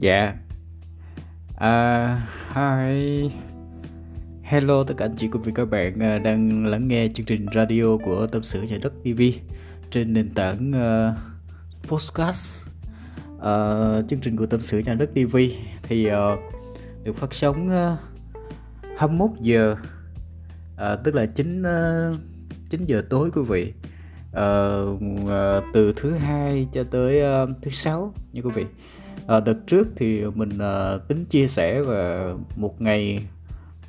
Dạ. À, Hi. Hello tất cả anh chị cùng với các bạn uh, đang lắng nghe chương trình radio của Tâm sự Nhà đất TV trên nền tảng uh, podcast. Uh, chương trình của Tâm sự Nhà đất TV thì uh, được phát sóng uh, 21 giờ uh, tức là 9 uh, 9 giờ tối quý vị. Uh, uh, từ thứ hai cho tới uh, thứ sáu như quý vị à, đợt trước thì mình à, tính chia sẻ và một ngày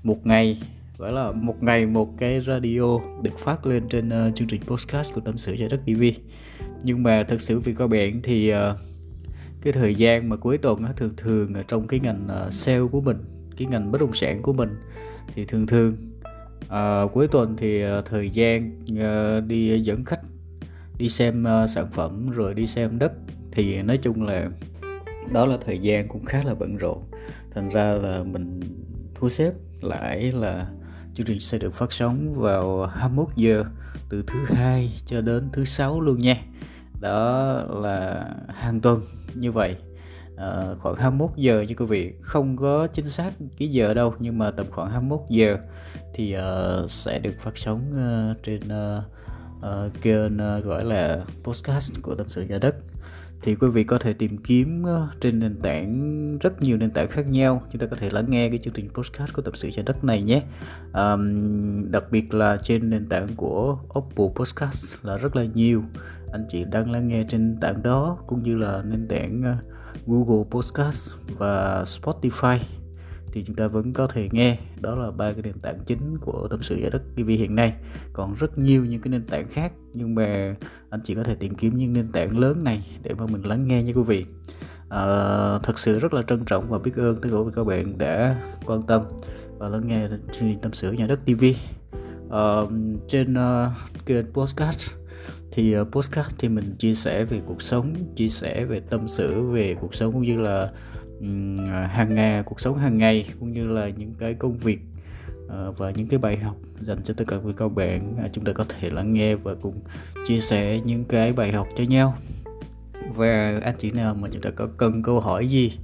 một ngày gọi là một ngày một cái radio được phát lên trên uh, chương trình podcast của tâm sự trái đất tv nhưng mà thật sự vì các bạn thì uh, cái thời gian mà cuối tuần uh, thường thường uh, trong cái ngành uh, sale của mình cái ngành bất động sản của mình thì thường thường uh, cuối tuần thì uh, thời gian uh, đi dẫn khách đi xem uh, sản phẩm rồi đi xem đất thì nói chung là đó là thời gian cũng khá là bận rộn. Thành ra là mình thu xếp lại là chương trình sẽ được phát sóng vào 21 giờ từ thứ hai cho đến thứ sáu luôn nha. Đó là hàng tuần như vậy. À, khoảng 21 giờ như quý vị. Không có chính xác cái giờ đâu nhưng mà tầm khoảng 21 giờ thì uh, sẽ được phát sóng uh, trên uh, uh, kênh uh, gọi là podcast của tâm sự nhà đất thì quý vị có thể tìm kiếm ờ, trên nền tảng rất nhiều nền tảng khác nhau. Chúng ta có thể lắng nghe cái chương trình podcast của tập sự trái đất này nhé. Um, đặc biệt là trên nền tảng của Apple Podcast là rất là nhiều. Anh chị đang lắng nghe trên tảng đó cũng như là nền tảng ờ, Google Podcast và Spotify thì chúng ta vẫn có thể nghe. Đó là ba cái nền tảng chính của tâm sự giải đất TV hiện nay. Còn rất nhiều những cái nền tảng khác nhưng mà anh chỉ có thể tìm kiếm những nền tảng lớn này để mà mình lắng nghe nha quý vị. À, thật sự rất là trân trọng và biết ơn tất cả các bạn đã quan tâm và lắng nghe chương trình tâm sự nhà đất TV à, ờ, trên uh, kênh podcast thì uh, thì mình chia sẻ về cuộc sống chia sẻ về tâm sự về cuộc sống cũng như là à, hàng ngày cuộc sống hàng ngày cũng như là những cái công việc uh, và những cái bài học dành cho tất cả quý các bạn uh, chúng ta có thể lắng nghe và cùng chia sẻ những cái bài học cho nhau. Và anh chị nào mà chúng ta có cần câu hỏi gì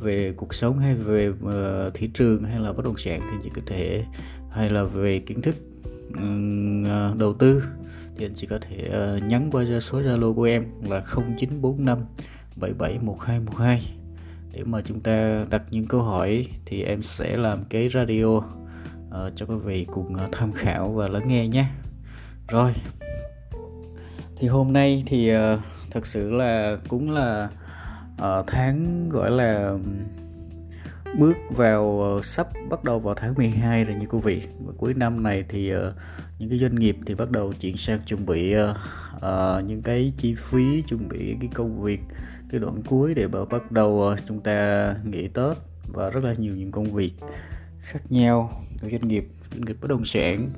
về cuộc sống hay về uh, thị trường hay là bất động sản thì chị có thể hay là về kiến thức à, đầu tư thì anh chị có thể uh, nhắn qua số Zalo của em là 0945 771212 để mà chúng ta đặt những câu hỏi thì em sẽ làm cái radio uh, cho quý vị cùng uh, tham khảo và lắng nghe nhé. Rồi. Thì hôm nay thì uh, thật sự là cũng là uh, tháng gọi là bước vào uh, sắp bắt đầu vào tháng 12 rồi như quý vị. Và cuối năm này thì uh, những cái doanh nghiệp thì bắt đầu chuyển sang chuẩn bị uh, những cái chi phí chuẩn bị cái công việc cái đoạn cuối để bắt đầu chúng ta nghỉ Tết và rất là nhiều những công việc khác nhau của doanh nghiệp doanh nghiệp bất động sản.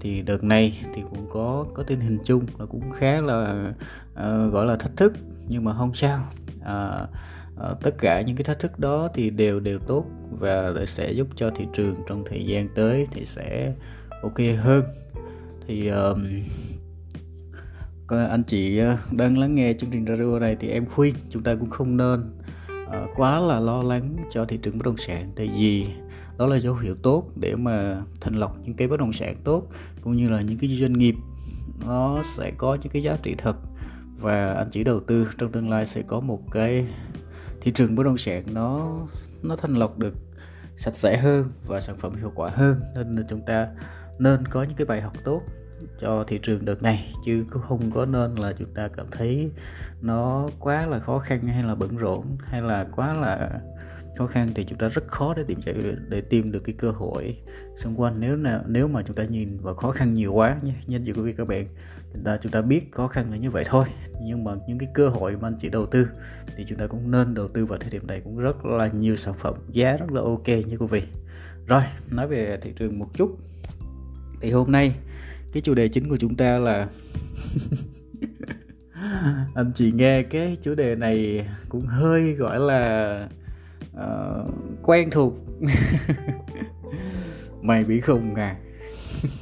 Thì đợt này thì cũng có có tình hình chung là cũng khá là uh, gọi là thách thức nhưng mà không sao. Uh, Ờ, tất cả những cái thách thức đó thì đều đều tốt và sẽ giúp cho thị trường trong thời gian tới thì sẽ ok hơn. Thì um, anh chị ờ, đang lắng nghe chương trình radio này thì em khuyên chúng ta cũng không nên uh, quá là lo lắng cho thị trường bất động sản. Tại vì đó là dấu hiệu tốt để mà thành lọc những cái bất động sản tốt cũng như là những cái doanh nghiệp. Nó sẽ có những cái giá trị thật và anh chỉ đầu tư trong tương lai sẽ có một cái thị trường bất động sản nó nó thanh lọc được sạch sẽ hơn và sản phẩm hiệu quả hơn. Nên là chúng ta nên có những cái bài học tốt cho thị trường đợt này, chứ không có nên là chúng ta cảm thấy nó quá là khó khăn hay là bận rộn hay là quá là khó khăn thì chúng ta rất khó để tìm giải để tìm được cái cơ hội xung quanh. Nếu nào, nếu mà chúng ta nhìn vào khó khăn nhiều quá nhé nhân dịp quý vị các bạn chúng ta chúng ta biết khó khăn là như vậy thôi. Nhưng mà những cái cơ hội mà anh chị đầu tư thì chúng ta cũng nên đầu tư vào thời điểm này cũng rất là nhiều sản phẩm, giá rất là ok như quý vị. Rồi, nói về thị trường một chút. Thì hôm nay, cái chủ đề chính của chúng ta là anh chị nghe cái chủ đề này cũng hơi gọi là uh, quen thuộc. Mày bị khùng à?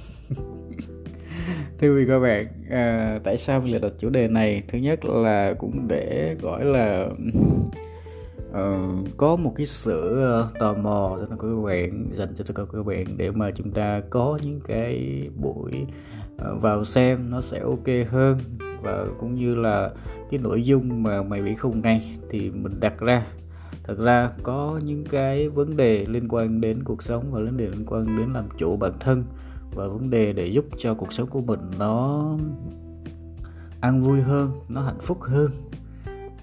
Thưa quý các bạn à, tại sao mình lại đặt chủ đề này? Thứ nhất là cũng để gọi là uh, có một cái sự uh, tò mò cho các bạn dành cho tất cả các bạn để mà chúng ta có những cái buổi uh, vào xem nó sẽ ok hơn và cũng như là cái nội dung mà mày bị khùng này thì mình đặt ra thật ra có những cái vấn đề liên quan đến cuộc sống và vấn đề liên quan đến làm chủ bản thân và vấn đề để giúp cho cuộc sống của mình nó ăn vui hơn nó hạnh phúc hơn.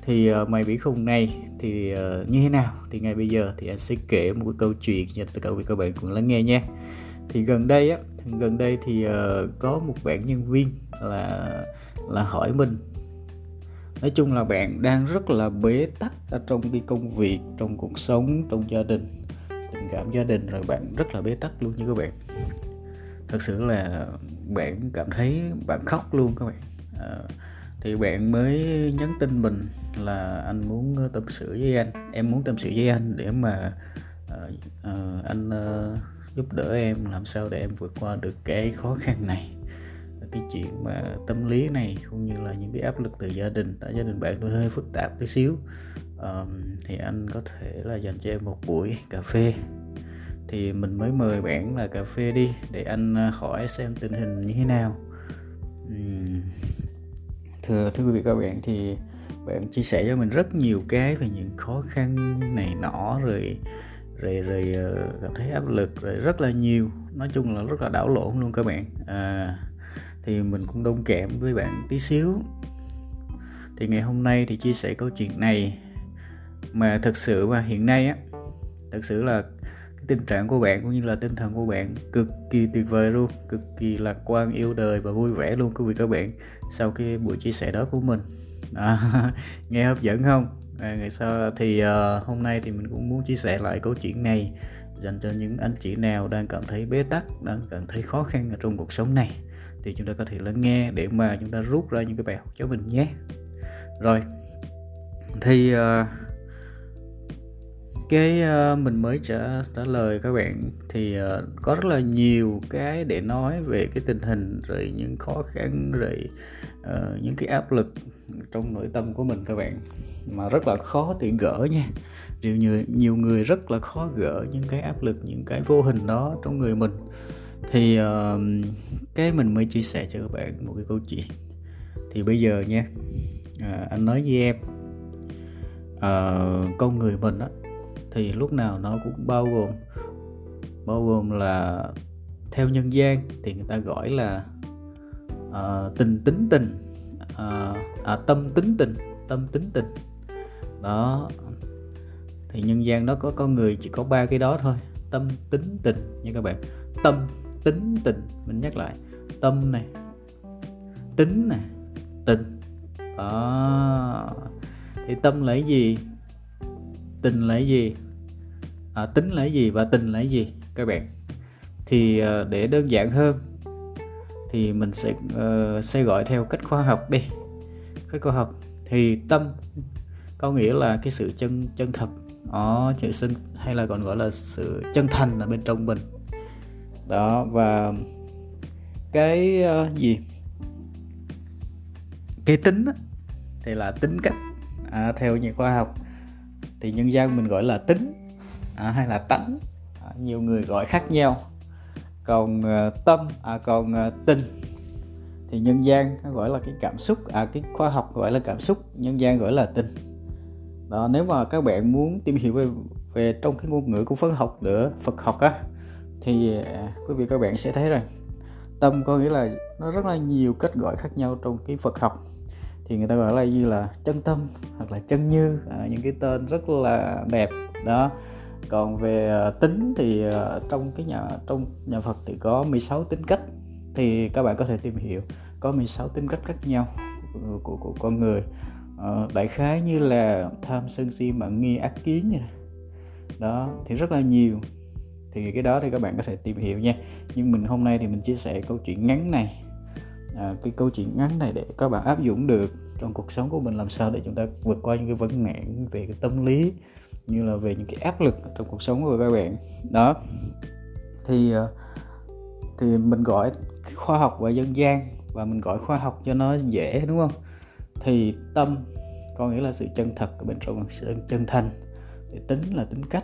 Thì uh, mày bị khùng này thì uh, như thế nào? Thì ngay bây giờ thì anh sẽ kể một cái câu chuyện cho tất cả các bạn cùng lắng nghe nha. Thì gần đây á gần đây thì uh, có một bạn nhân viên là là hỏi mình nói chung là bạn đang rất là bế tắc ở trong cái công việc trong cuộc sống trong gia đình. Tình cảm gia đình rồi bạn rất là bế tắc luôn như các bạn. Thật sự là bạn cảm thấy bạn khóc luôn các bạn. À, thì bạn mới nhắn tin mình là anh muốn ờ, tâm sự với anh. Em muốn tâm sự với anh để mà uh, uh, anh uh, giúp đỡ em làm sao để em vượt qua được cái khó khăn này cái chuyện mà tâm lý này cũng như là những cái áp lực từ gia đình. Tại gia đình bạn tôi hơi phức tạp tí xíu. Um, thì anh có thể là dành cho em một buổi cà phê. Thì mình mới mời bạn là cà phê đi để anh ờ, hỏi xem tình hình như thế nào. Um, thưa thưa quý vị các bạn thì bạn chia sẻ cho mình rất nhiều cái về những khó khăn này nọ rồi rồi rồi ờ, cảm thấy áp lực rồi rất là nhiều. Nói chung là rất là đảo lộn luôn các bạn. À, thì mình cũng đông kẽm với bạn tí xíu. Thì ngày hôm nay thì chia sẻ câu chuyện này. Mà thực sự mà hiện nay á thực sự là cái tình trạng của bạn cũng như là tinh thần của bạn cực kỳ tuyệt vời luôn cực kỳ lạc quan yêu đời và vui vẻ luôn quý vị các bạn sau cái buổi chia sẻ đó của mình. À, nghe hấp dẫn không? À, ngày sau thì uh, hôm nay thì mình cũng muốn chia sẻ lại câu chuyện này dành cho những anh chị nào đang cảm thấy bế tắc đang cảm thấy khó khăn ở trong cuộc sống này thì chúng ta có thể lắng nghe để mà chúng ta rút ra những cái bài học cho mình nhé. Rồi thì uh, cái uh, mình mới trả trả lời các bạn thì uh, có rất là nhiều cái để nói về cái tình hình rồi những khó khăn rồi uh, những cái áp lực trong nội tâm của mình các bạn mà rất là khó để gỡ nha. Nhiều nhiều nhiều người rất là khó gỡ những cái áp lực những cái vô hình đó trong người mình thì uh, cái mình mới chia sẻ cho các bạn một cái câu chuyện. Thì bây giờ nha uh, anh nói với em uh, con người mình á thì lúc nào nó cũng bao gồm bao gồm là theo nhân gian thì người ta gọi là uh, tình tính tình uh, à, tâm tính tình tâm tính tình. Đó. Thì nhân gian đó có con người chỉ có ba cái đó thôi tâm tính tình nha các bạn. Tâm tính tình. Mình nhắc lại tâm này tính này tình. Đó. Thì tâm là cái gì? Tình là cái gì? À, tính là cái gì và tình là cái gì các bạn? Thì à, để đơn giản hơn thì mình sẽ uh, sẽ gọi theo cách khoa học đi. Cách khoa học thì tâm có nghĩa là cái sự chân chân thật. Đó chữ sinh hay là còn gọi là sự chân thành ở bên trong mình đó và cái uh, gì? Cái tính á, thì là tính cách. À, theo nhà khoa học thì nhân gian mình gọi là tính à, hay là tánh. À, nhiều người gọi khác nhau. Còn uh, tâm à, còn uh, tình thì nhân gian gọi là cái cảm xúc à cái khoa học gọi là cảm xúc nhân gian gọi là tình. Đó nếu mà các bạn muốn tìm hiểu về về trong cái ngôn ngữ của Phật học nữa Phật học á thì à, quý vị các bạn sẽ thấy rằng tâm có nghĩa là nó rất là nhiều cách gọi khác nhau trong cái Phật học. Thì người ta gọi là như là chân tâm hoặc là chân như à, những cái tên rất là đẹp. Đó. Còn về à, tính thì à, trong cái nhà trong nhà Phật thì có 16 tính cách. Thì các bạn có thể tìm hiểu có 16 tính cách khác nhau của, của, của con người. Ờ, đại khái như là tham sân si mạng nghi ác kiến như này. Đó thì rất là nhiều thì cái đó thì các bạn có thể tìm hiểu nha. Nhưng mình hôm nay thì mình chia sẻ câu chuyện ngắn này. À, cái câu chuyện ngắn này để các bạn áp dụng được trong cuộc sống của mình làm sao để chúng ta vượt qua những cái vấn nạn về cái tâm lý như là về những cái áp lực trong cuộc sống của các bạn. Đó. Thì à, thì mình gọi khoa học và dân gian và mình gọi khoa học cho nó dễ đúng không? Thì tâm có nghĩa là sự chân thật ở bên trong sự chân thành. Thì tính là tính cách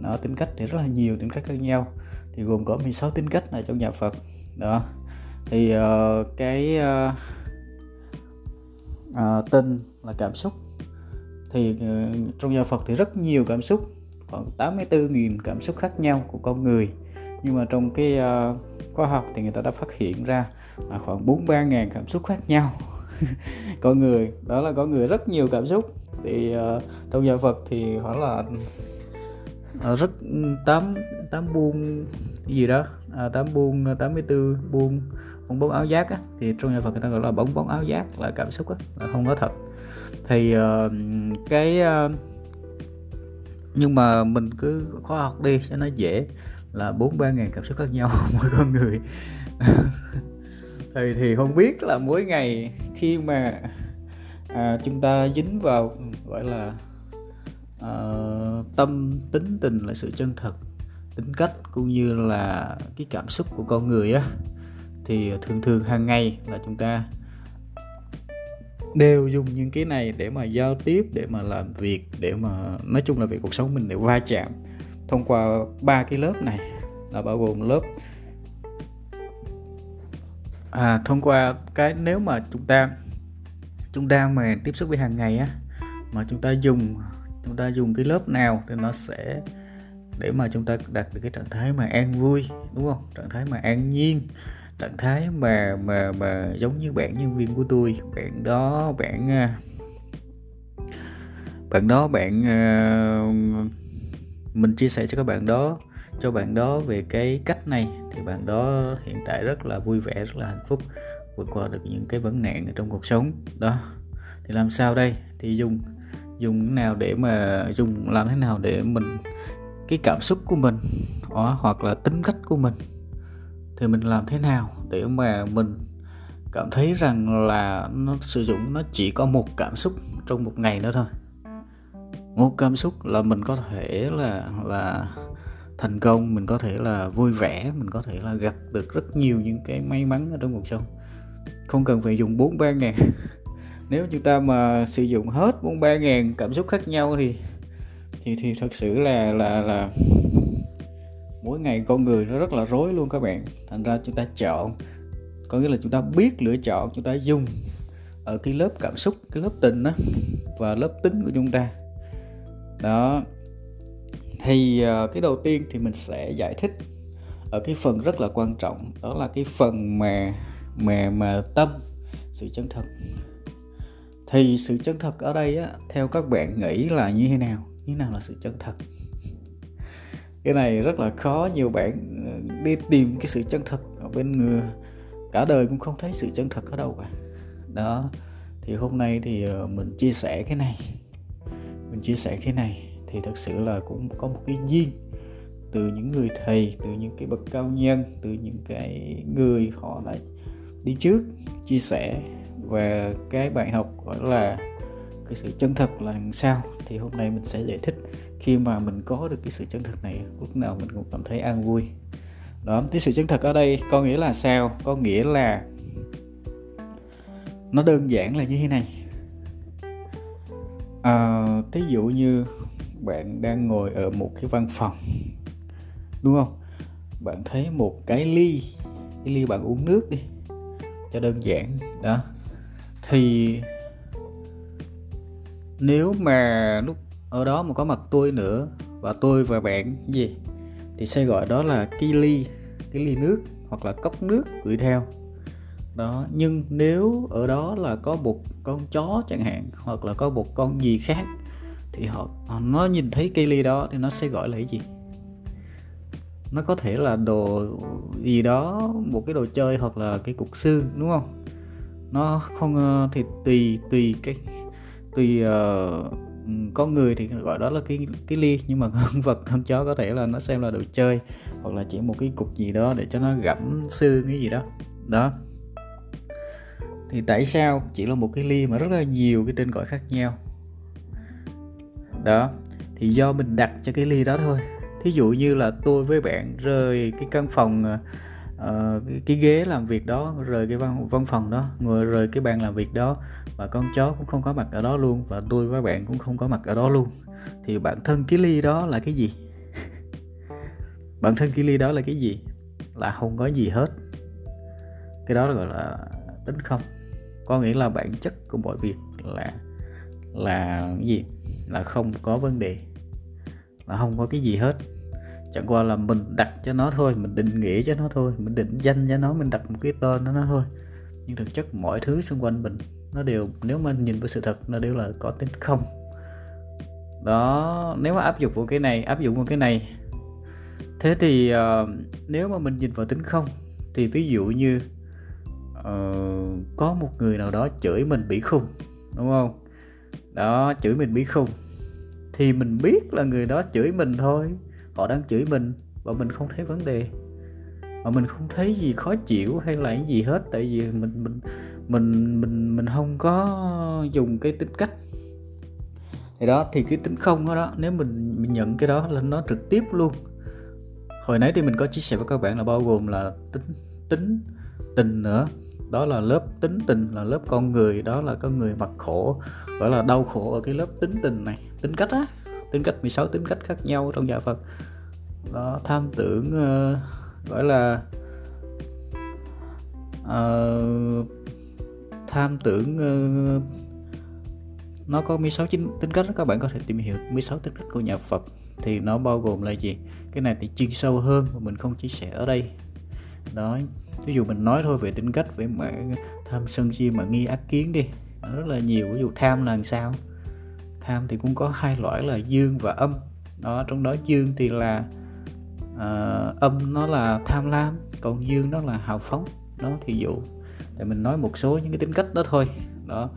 đó tính cách thì rất là nhiều tính cách khác nhau. Thì gồm có 16 tính cách ở trong nhà Phật. Đó. Thì uh, cái ờ, ờ, uh, uh, tinh là cảm xúc. Thì uh, trong nhà Phật thì rất nhiều cảm xúc khoảng 84.000 cảm xúc khác nhau của con người. Nhưng mà trong cái uh, khoa học thì người ta đã phát hiện ra là khoảng 43.000 cảm xúc khác nhau. Con người đó là có người rất nhiều cảm xúc. Thì uh, trong nhà Phật thì khoảng là Ờ, rất ừ, tám tám buông gì đó à, tám buông ờ, 84 buông bong bóng áo giác á, thì trong nhà Phật người ta gọi là bóng bóng áo giác là cảm xúc á, là không có thật. Thì uh, cái uh, nhưng mà mình cứ khoa học đi cho nó dễ là bốn ba ngàn cảm xúc khác nhau mỗi con người. Thì thì không biết là mỗi ngày khi mà à, chúng ta dính vào gọi là uh, tâm tính tình là sự chân thật tính cách cũng như là cái cảm xúc của con người á. Thì thường thường hàng ngày là chúng ta đều dùng những cái này để mà giao tiếp để mà làm việc để mà nói chung là về cuộc sống mình để va chạm thông qua ba cái lớp này là bao gồm lớp à thông qua cái nếu mà chúng ta chúng ta mà tiếp xúc với hàng ngày á mà chúng ta dùng chúng ta dùng cái lớp nào thì nó sẽ, để mà chúng ta đạt được cái trạng thái mà an vui, đúng không? Trạng thái mà an nhiên, trạng thái mà mà mà giống như bạn nhân viên của tôi. Bạn đó, bạn à, bạn đó, bạn à, mình chia sẻ cho các bạn đó, cho bạn đó về cái cách này. Thì bạn đó hiện tại rất là vui vẻ, rất là hạnh phúc, vượt qua được những cái vấn nạn ở trong cuộc sống. Đó. Thì làm sao đây? Thì dùng dùng nào để mà dùng, làm thế nào để mình, cái cảm xúc của mình hoặc là tính cách của mình, thì mình làm thế nào để mà mình cảm thấy rằng là nó sử dụng, nó chỉ có một cảm xúc trong một ngày nữa thôi. Một cảm xúc là mình có thể là là thành công, mình có thể là vui vẻ, mình có thể là gặp được rất nhiều những cái may mắn ở trong cuộc sống. Không cần phải dùng bốn ba ngàn nếu chúng ta mà sử dụng hết bốn ba ngàn cảm xúc khác nhau thì thì thì thật sự là là là mỗi ngày con người nó rất là rối luôn các bạn. Thành ra chúng ta chọn, có nghĩa là chúng ta biết lựa chọn, chúng ta dùng ở cái lớp cảm xúc, cái lớp tình đó và lớp tính của chúng ta. Đó. Thì ờ, cái đầu tiên thì mình sẽ giải thích ở cái phần rất là quan trọng, đó là cái phần mà mà mà tâm, sự chân thật thì sự chân thật ở đây á, theo các bạn nghĩ là như thế nào? Như thế nào là sự chân thật? Cái này rất là khó, nhiều bạn ờ, đi tìm cái sự chân thật ở bên người. Cả đời cũng không thấy sự chân thật ở đâu cả. Đó, thì hôm nay thì ờ, mình chia sẻ cái này. Mình chia sẻ cái này thì thật sự là cũng có một cái duyên từ những người thầy, từ những cái bậc cao nhân, từ những cái người họ đã đi trước, chia sẻ và cái bài học gọi là cái sự chân thật là sao. Thì hôm nay mình sẽ giải thích khi mà mình có được cái sự chân thật này lúc nào mình cũng cảm thấy an vui. Đó cái sự chân thật ở đây có nghĩa là sao? Có nghĩa là nó đơn giản là như thế này. À, thí dụ như bạn đang ngồi ở một cái văn phòng đúng không? Bạn thấy một cái ly cái ly bạn uống nước đi cho đơn giản đó thì nếu mà lúc ở đó mà có mặt tôi nữa và tôi và bạn gì thì sẽ gọi đó là cái ly cái ly nước hoặc là cốc nước gửi theo. Đó nhưng nếu ở đó là có một con chó chẳng hạn hoặc là có một con gì khác thì họ, nó nhìn thấy cây ly đó thì nó sẽ gọi là cái gì? Nó có thể là đồ gì đó một cái đồ chơi hoặc là cái cục xương đúng không? Nó không ờ, thì tùy tùy cái tùy uh, có người thì gọi đó là cái cái ly nhưng mà con vật con chó có thể là nó xem là đồ chơi hoặc là chỉ một cái cục gì đó để cho nó gẫm xương cái gì đó. Đó. Thì tại sao chỉ là một cái ly mà rất là nhiều cái tên gọi khác nhau? Đó. Thì do mình đặt cho cái ly đó thôi. Thí dụ như là tôi với bạn rời cái căn phòng ờ, uh, cái, cái ghế làm việc đó rời cái văn văn phòng đó người rời cái bàn làm việc đó và con chó cũng không có mặt ở đó luôn và tôi với bạn cũng không có mặt ở đó luôn. Thì bản thân cái ly đó là cái gì? Bản thân cái ly đó là cái gì? Là không có gì hết. Cái đó gọi là tính không. Có nghĩa là bản chất của mọi việc là là cái gì? Là không có vấn đề. Là không có cái gì hết chẳng qua là mình đặt cho nó thôi mình định nghĩa cho nó thôi mình định danh cho nó mình đặt một cái tên cho nó thôi. Nhưng thực chất mọi thứ xung quanh mình nó đều nếu mà nhìn vào sự thật nó đều là có tính không. Đó nếu mà áp dụng vào cái này áp dụng vào cái này. Thế thì uh, nếu mà mình nhìn vào tính không thì ví dụ như uh, có một người nào đó chửi mình bị khùng đúng không? Đó chửi mình bị khùng thì mình biết là người đó chửi mình thôi họ đang chửi mình và mình không thấy vấn đề. Mà mình không thấy gì khó chịu hay là cái gì hết tại vì mình mình mình mình mình không có dùng cái tính cách. Thì đó thì cái tính không đó, đó nếu mình, mình nhận cái đó là nó trực tiếp luôn. Hồi nãy thì mình có chia sẻ với các bạn là bao gồm là tính tính tình nữa. Đó là lớp tính tình là lớp con người đó là con người mặc khổ gọi là đau khổ ở cái lớp tính tình này tính cách á tính cách 16 tính cách khác nhau trong nhà Phật. Đó tham tưởng uh, gọi là uh, tham tưởng uh, nó có 16 chính tính cách các bạn có thể tìm hiểu 16 tính cách của nhà Phật. Thì nó bao gồm là gì? Cái này thì chuyên sâu hơn mà mình không chia sẻ ở đây. Đó ví dụ mình nói thôi về tính cách về mà tham sân si mà nghi ác kiến đi. Nó rất là nhiều ví dụ tham là làm sao? Tham thì cũng có hai loại là dương và âm. Đó trong đó dương thì là uh, âm nó là tham lam còn dương nó là hào phóng. Đó thì dụ để mình nói một số những cái tính cách đó thôi. Đó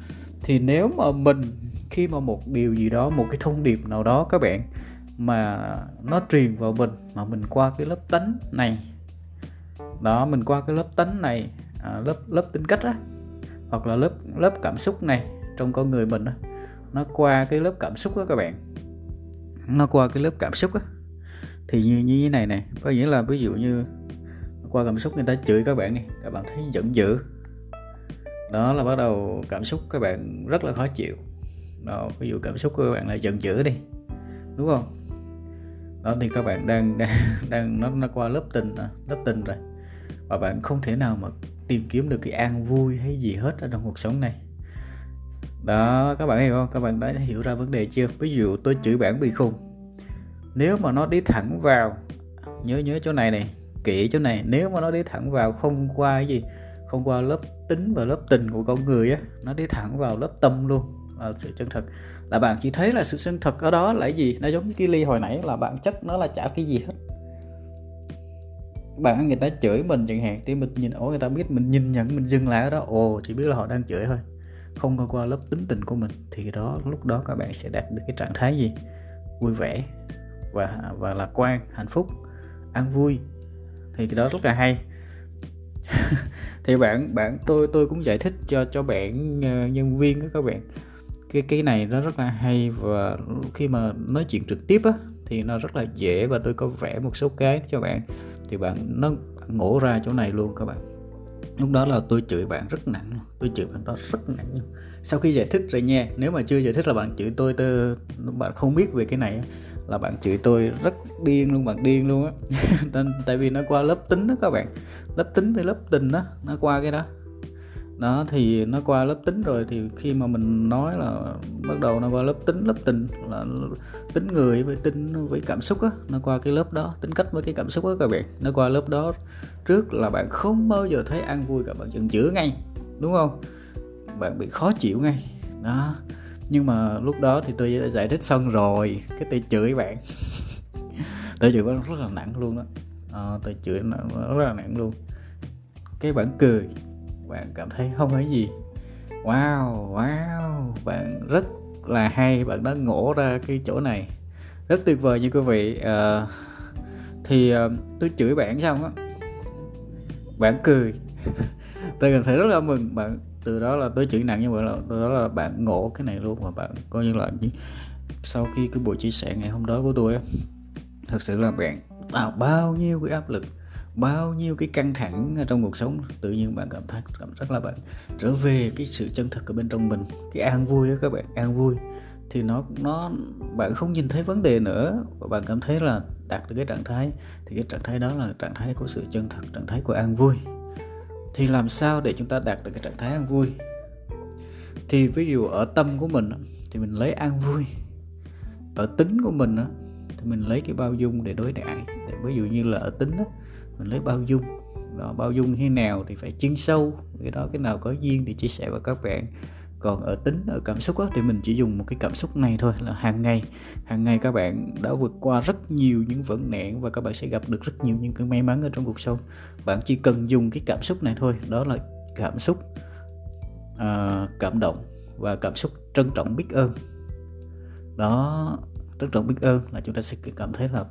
thì nếu mà mình khi mà một điều gì đó một cái thông điệp nào đó các bạn mà nó truyền vào mình mà mình qua cái lớp tánh này đó mình qua cái lớp tánh này à, lớp lớp tính cách á hoặc là lớp lớp cảm xúc này trong con người mình á nó qua cái lớp cảm xúc đó các bạn. Nó qua cái lớp cảm xúc á. Thì như như thế này này có nghĩa là ví dụ như qua cảm xúc người ta chửi các bạn đi, các bạn thấy giận dữ. Đó là bắt đầu cảm xúc các bạn rất là khó chịu. Đó ví dụ cảm xúc của các bạn là giận dữ đi đúng không? Đó thì các bạn đang đang đang nó nó qua lớp tình lớp tình rồi. Và bạn không thể nào mà tìm kiếm được cái an vui hay gì hết ở trong cuộc sống này đó các bạn hiểu không? Các bạn đã hiểu ra vấn đề chưa? Ví dụ tôi chửi bạn bị khùng. Nếu mà nó đi thẳng vào nhớ nhớ chỗ này này kỹ chỗ này nếu mà nó đi thẳng vào không qua cái gì không qua lớp tính và lớp tình của con người á nó đi thẳng vào lớp tâm luôn. À, sự chân thật. Là bạn chỉ thấy là sự chân thật ở đó là cái gì? Nó giống như cái ly hồi nãy là bạn chắc nó là chả cái gì hết. Bạn người ta chửi mình chẳng hạn thì mình nhìn ổ người ta biết mình nhìn nhận mình dừng lại ở đó. Ồ chỉ biết là họ đang chửi thôi không có qua lớp tính tình của mình, thì đó, lúc đó các bạn sẽ đạt được cái trạng thái gì? Vui vẻ và và lạc quan, hạnh phúc, an vui. Thì cái đó rất là hay. Thì bạn bạn, tôi tôi cũng giải thích cho cho bạn ờ, nhân viên đó các bạn. Cái cái này nó rất là hay và khi mà nói chuyện trực tiếp á, thì nó rất là dễ và tôi có vẽ một số cái cho bạn. Thì bạn, nó ngộ ra chỗ này luôn các bạn lúc đó là tôi chửi bạn rất nặng tôi chửi bạn đó rất nặng luôn. Sau khi giải thích rồi nha, nếu mà chưa giải thích là bạn chửi tôi tôi bạn không biết về cái này là bạn chửi tôi rất điên luôn, bạn điên luôn á. Tại vì nó qua lớp tính đó các bạn. Lớp tính với lớp tình đó, nó qua cái đó đó thì nó qua lớp tính rồi thì khi mà mình nói là bắt đầu nó qua lớp tính lớp tình là tính người với tính với cảm xúc á nó qua cái lớp đó tính cách với cái cảm xúc á các bạn. Nó qua lớp đó trước là bạn không bao giờ thấy an vui cả bạn giận dữ ngay đúng không? Bạn bị khó chịu ngay. Đó nhưng mà lúc đó thì tôi đã giải thích xong rồi cái tôi chửi bạn. Tôi chửi bạn rất là nặng luôn đó à, ờ, tôi chửi rất là nặng luôn. Cái bạn cười bạn cảm thấy không có gì. Wow wow bạn rất là hay bạn đã ngộ ra cái chỗ này. Rất tuyệt vời như quý vị. À, thì à, tôi chửi bạn xong á bạn cười. Tôi cảm thấy rất là mừng. Bạn từ đó là tôi chửi nặng như vậy là từ đó là bạn ngộ cái này luôn mà bạn coi như là sau khi cái buổi chia sẻ ngày hôm đó của tôi á thật sự là bạn tạo bao nhiêu cái áp lực bao nhiêu cái căng thẳng trong cuộc sống, tự nhiên bạn cảm thấy, cảm rất là bạn trở về cái sự chân thật ở bên trong mình, cái an vui đó các bạn, an vui, thì nó nó, bạn không nhìn thấy vấn đề nữa. Và bạn cảm thấy là đạt được cái trạng thái, thì cái trạng thái đó là trạng thái của sự chân thật trạng thái của an vui. Thì làm sao để chúng ta đạt được cái trạng thái an vui? Thì ví dụ ở tâm của mình thì mình lấy an vui. Ở tính của mình thì mình lấy cái bao dung để đối đãi. Ví dụ như là ở tính mình lấy bao dung. Đó bao dung thế nào thì phải chuyên sâu. Cái đó cái nào có duyên thì chia sẻ với các bạn. Còn ở tính ở cảm xúc á, thì mình chỉ dùng một cái cảm xúc này thôi là hàng ngày. Hàng ngày các bạn đã vượt qua rất nhiều những vấn nạn và các bạn sẽ gặp được rất nhiều những cái may mắn ở trong cuộc sống. Bạn chỉ cần dùng cái cảm xúc này thôi đó là cảm xúc uh, cảm động và cảm xúc trân trọng biết ơn. Đó trân trọng biết ơn là chúng ta sẽ cảm thấy là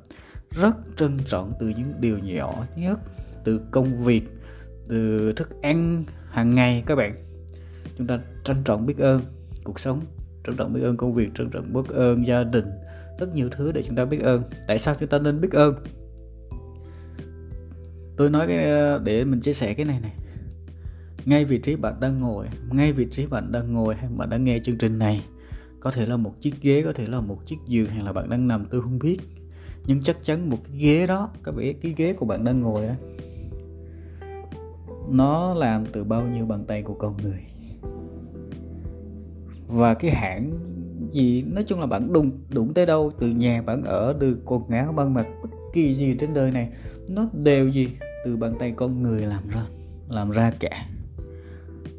rất trân trọng từ những điều nhỏ nhất, từ công việc, từ thức ăn hàng ngày các bạn. Chúng ta trân trọng biết ơn cuộc sống, trân trọng biết ơn công việc, trân trọng biết ơn gia đình, rất nhiều thứ để chúng ta biết ơn. Tại sao chúng ta nên biết ơn? Tôi nói cái, để mình chia sẻ cái này này. Ngay vị trí bạn đang ngồi, ngay vị trí bạn đang ngồi hay bạn đang nghe chương trình này, có thể là một chiếc ghế, có thể là một chiếc giường, hay là bạn đang nằm, tôi không biết nhưng chắc chắn một cái ghế đó các bạn cái ghế của bạn đang ngồi đó nó làm từ bao nhiêu bàn tay của con người. Và cái hãng gì nói chung là bạn đụng đụng tới đâu từ nhà bạn ở từ quần áo băng mặt bất kỳ gì trên đời này nó đều gì từ bàn tay con người làm ra làm ra cả.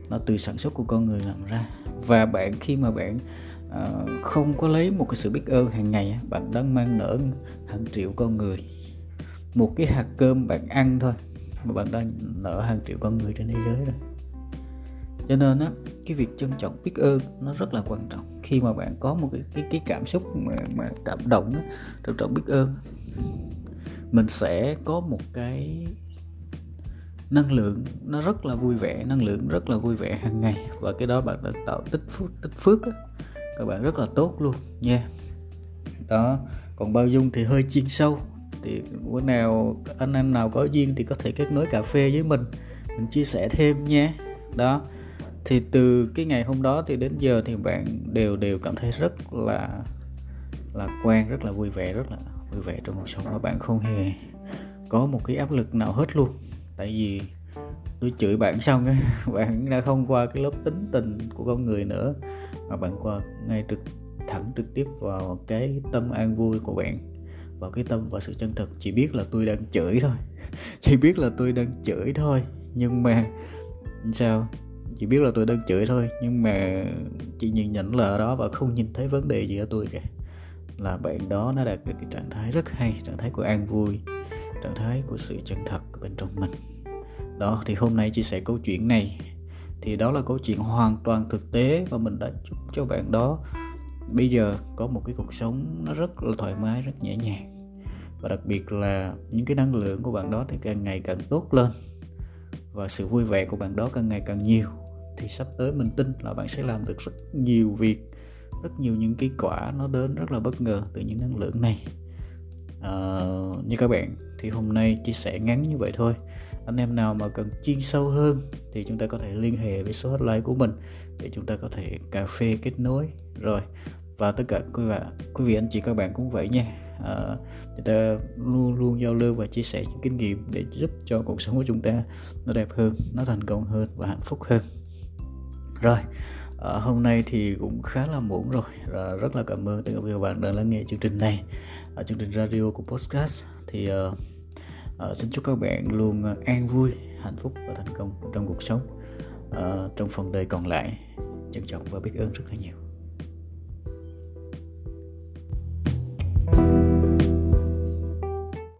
Nó từ sản xuất của con người làm ra. Và bạn khi mà bạn uh, không có lấy một cái sự biết ơn hàng ngày bạn đang mang nở hàng triệu con người một cái hạt cơm bạn ăn thôi mà bạn đang nợ hàng triệu con người trên thế giới rồi cho nên á cái việc trân trọng biết ơn nó rất là quan trọng khi mà bạn có một cái cái, cái cảm xúc mà, mà cảm động á, trân trọng biết ơn mình sẽ có một cái năng lượng nó rất là vui vẻ năng lượng rất là vui vẻ hàng ngày và cái đó bạn đã tạo tích phước tích phước á. các bạn rất là tốt luôn nha yeah. đó còn bao dung thì hơi chuyên sâu. Thì bữa nào anh em nào có duyên thì có thể kết nối cà phê với mình. Mình chia sẻ thêm nhé. Đó. Thì từ cái ngày hôm đó thì đến giờ thì bạn đều đều cảm thấy rất là là quen, rất là vui vẻ, rất là vui vẻ trong cuộc sống và bạn không hề có một cái áp lực nào hết luôn. Tại vì tôi chửi bạn xong á, bạn đã không qua cái lớp tính tình của con người nữa, mà bạn qua ngay trực thẳng trực tiếp vào cái tâm an vui của bạn vào cái tâm và sự chân thực. Chỉ biết là tôi đang chửi thôi. Chỉ biết là tôi đang chửi thôi. Nhưng mà, sao? Chỉ biết là tôi đang chửi thôi. Nhưng mà chị nhìn nhận là ở đó và không nhìn thấy vấn đề gì ở tôi cả là bạn đó nó đạt được cái trạng thái rất hay, trạng thái của an vui, trạng thái của sự chân thật bên trong mình. Đó, thì hôm nay chia sẻ câu chuyện này. Thì đó là câu chuyện hoàn toàn thực tế và mình đã chúc cho bạn đó bây giờ có một cái cuộc sống nó rất là thoải mái rất nhẹ nhàng. Và đặc biệt là những cái năng lượng của bạn đó thì càng ngày càng tốt lên. Và sự vui vẻ của bạn đó càng ngày càng nhiều. Thì sắp tới mình tin là bạn sẽ làm được rất nhiều việc rất nhiều những cái quả nó đến rất là bất ngờ từ những năng lượng này. À, như các bạn thì hôm nay chia sẻ ngắn như vậy thôi. Anh em nào mà cần chuyên sâu hơn thì chúng ta có thể liên hệ với số hotline của mình để chúng ta có thể cà phê kết nối. Rồi và tất cả quý vị, quý vị anh chị các bạn cũng vậy nha. Ờ, à, chúng ta luôn luôn giao lưu và chia sẻ những kinh nghiệm để giúp cho cuộc sống của chúng ta nó đẹp hơn nó thành công hơn và hạnh phúc hơn. Rồi à, hôm nay thì cũng khá là muộn rồi. À, rất là cảm ơn tất cả các bạn đã lắng nghe chương trình này. Ở chương trình radio của podcast thì à, à, xin chúc các bạn luôn an vui hạnh phúc và thành công trong cuộc sống. À, trong phần đời còn lại trân trọng và biết ơn rất là nhiều.